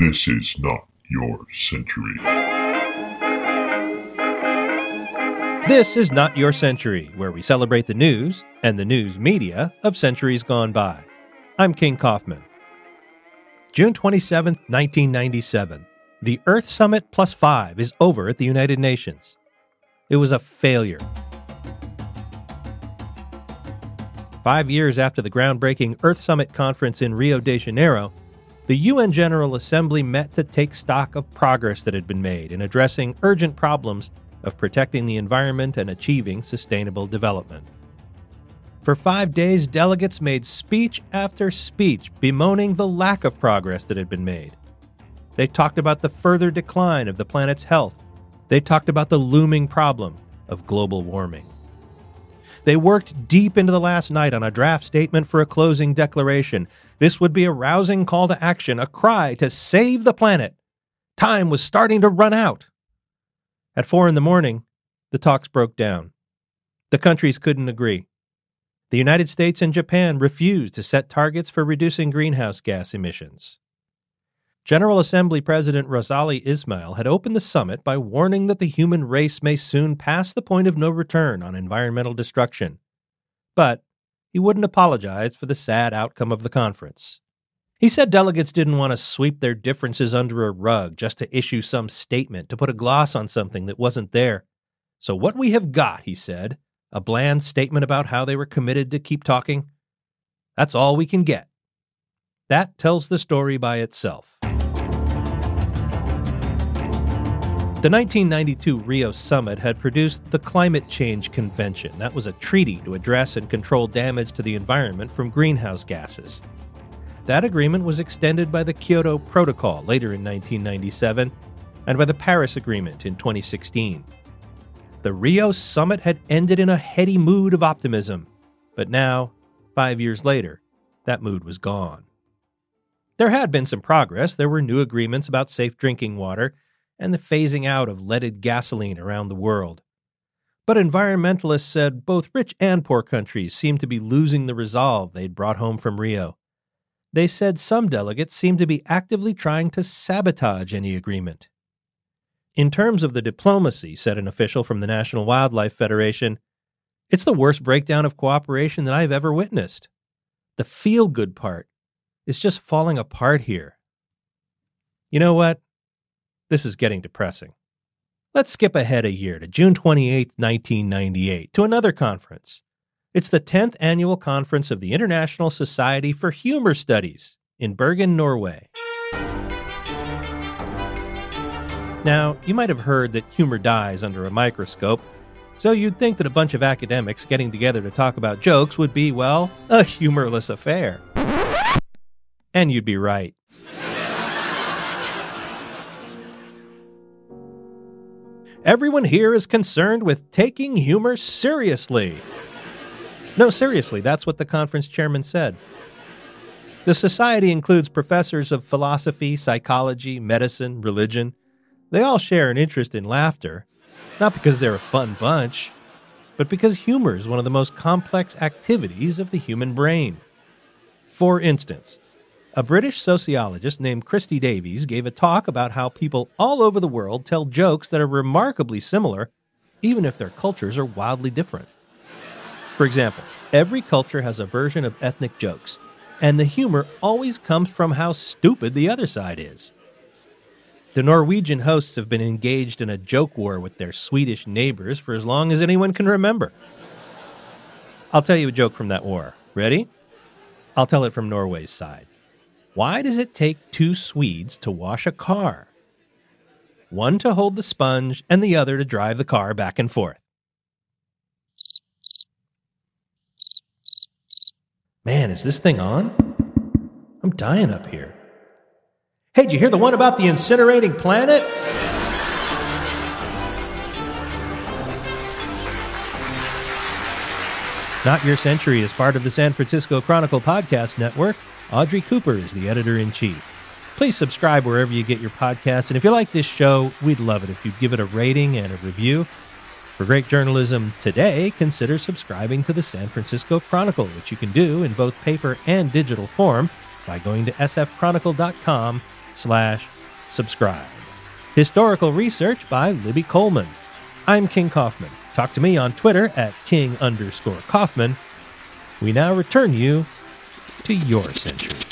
This is not your century. This is Not Your Century, where we celebrate the news and the news media of centuries gone by. I'm King Kaufman. June 27, 1997. The Earth Summit Plus 5 is over at the United Nations. It was a failure. Five years after the groundbreaking Earth Summit conference in Rio de Janeiro, the UN General Assembly met to take stock of progress that had been made in addressing urgent problems of protecting the environment and achieving sustainable development. For five days, delegates made speech after speech bemoaning the lack of progress that had been made. They talked about the further decline of the planet's health. They talked about the looming problem of global warming. They worked deep into the last night on a draft statement for a closing declaration. This would be a rousing call to action, a cry to save the planet. Time was starting to run out. At four in the morning, the talks broke down. The countries couldn't agree. The United States and Japan refused to set targets for reducing greenhouse gas emissions. General Assembly President Razali Ismail had opened the summit by warning that the human race may soon pass the point of no return on environmental destruction. But he wouldn't apologize for the sad outcome of the conference. He said delegates didn't want to sweep their differences under a rug just to issue some statement to put a gloss on something that wasn't there. So, what we have got, he said, a bland statement about how they were committed to keep talking, that's all we can get. That tells the story by itself. The 1992 Rio Summit had produced the Climate Change Convention. That was a treaty to address and control damage to the environment from greenhouse gases. That agreement was extended by the Kyoto Protocol later in 1997 and by the Paris Agreement in 2016. The Rio summit had ended in a heady mood of optimism, but now, five years later, that mood was gone. There had been some progress. There were new agreements about safe drinking water and the phasing out of leaded gasoline around the world. But environmentalists said both rich and poor countries seemed to be losing the resolve they'd brought home from Rio they said some delegates seemed to be actively trying to sabotage any agreement. In terms of the diplomacy, said an official from the National Wildlife Federation, it's the worst breakdown of cooperation that I've ever witnessed. The feel good part is just falling apart here. You know what? This is getting depressing. Let's skip ahead a year to June 28, 1998, to another conference. It's the 10th annual conference of the International Society for Humor Studies in Bergen, Norway. Now, you might have heard that humor dies under a microscope, so you'd think that a bunch of academics getting together to talk about jokes would be, well, a humorless affair. And you'd be right. Everyone here is concerned with taking humor seriously. No, seriously, that's what the conference chairman said. The society includes professors of philosophy, psychology, medicine, religion. They all share an interest in laughter, not because they're a fun bunch, but because humor is one of the most complex activities of the human brain. For instance, a British sociologist named Christie Davies gave a talk about how people all over the world tell jokes that are remarkably similar, even if their cultures are wildly different. For example, every culture has a version of ethnic jokes, and the humor always comes from how stupid the other side is. The Norwegian hosts have been engaged in a joke war with their Swedish neighbors for as long as anyone can remember. I'll tell you a joke from that war. Ready? I'll tell it from Norway's side. Why does it take two Swedes to wash a car? One to hold the sponge and the other to drive the car back and forth. Man, is this thing on? I'm dying up here. Hey, did you hear the one about the incinerating planet? Not Your Century is part of the San Francisco Chronicle Podcast Network. Audrey Cooper is the editor in chief. Please subscribe wherever you get your podcasts. And if you like this show, we'd love it if you'd give it a rating and a review. For great journalism today, consider subscribing to the San Francisco Chronicle, which you can do in both paper and digital form by going to sfchronicle.com slash subscribe. Historical research by Libby Coleman. I'm King Kaufman. Talk to me on Twitter at king underscore Kaufman. We now return you to your century.